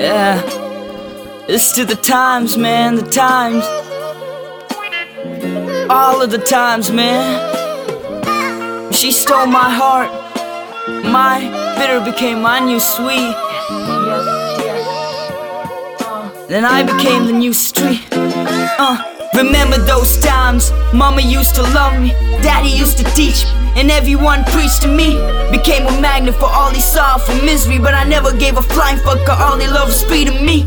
Yeah. It's to the times, man, the times. All of the times, man. She stole my heart. My bitter became my new sweet. Then I became the new street. Uh, remember those times? Mama used to love me, daddy used to teach me, and everyone preached to me. Became a magnet for all they saw for misery, but I never gave a flying fuck. All they love was free to me.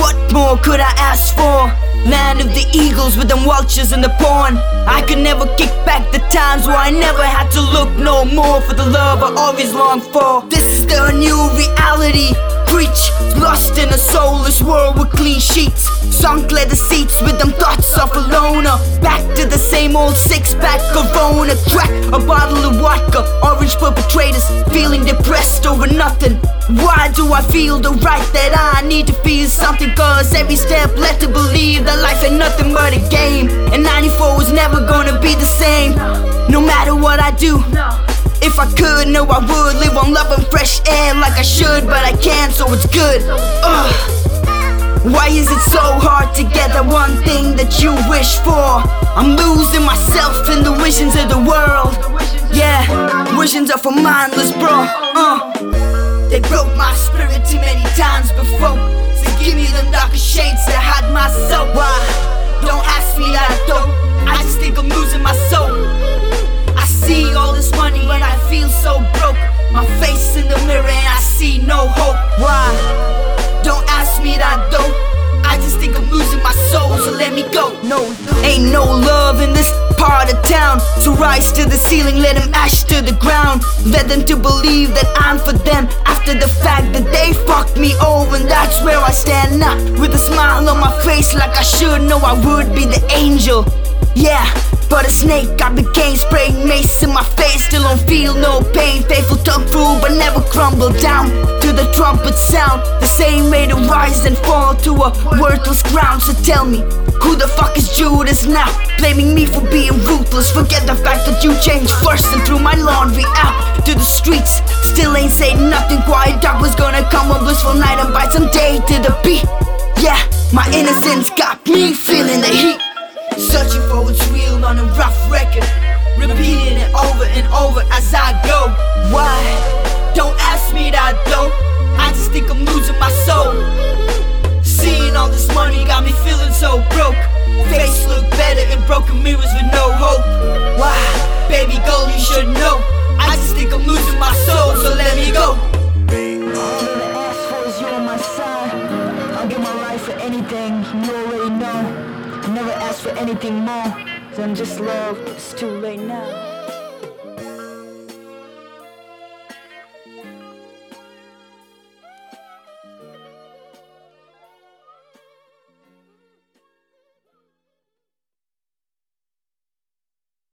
What more could I ask for? Land of the eagles with them vultures and the porn. I could never kick back the times where I never had to look no more for the love I always longed for. This is the new reality. Preach, lost in a soulless world with clean sheets. Sunk leather seats with them thoughts of a loner. Back to the same old six pack of a Crack a bottle of vodka. Orange perpetrators feeling depressed over nothing. Why do I feel the right that I need to feel something? Cause every step led to believe that life ain't nothing but a game. And 94 was never gonna be the same. No matter what I do. If I could, no, I would live on love and fresh air like I should, but I can't, so it's good. Ugh. Why is it so hard to get that one thing that you wish for? I'm losing myself in the visions of the world. Yeah, visions are for mindless, bro. Uh. They broke my spirit too many times before. So give me them darker shades that hide my soul. No, ain't no love in this part of town. So rise to the ceiling, let them ash to the ground. Let them to believe that I'm for them after the fact that they fucked me over. And that's where I stand now, with a smile on my face, like I should know I would be the angel. Yeah, but a snake I became spraying mace in my face Still don't feel no pain Faithful tongue through but never crumble down the trumpet sound The same way to rise and fall to a worthless ground So tell me, who the fuck is Judas now? Blaming me for being ruthless Forget the fact that you changed first And threw my laundry out to the streets Still ain't saying nothing quiet Dark was gonna come a blissful night And bite some day to the beat Yeah, my innocence got me feeling the heat Searching for what's real on a rough record. Repeating it over and over as I go. Why? Don't ask me that think I'm losing my soul. Seeing all this money got me feeling so broke. Face look better in broken mirrors with no hope. Why? Baby girl, you should know. I just think I'm losing my soul, so let me go. I'll give my life for anything, you already know. I never ask for anything more than just love. It's too late now.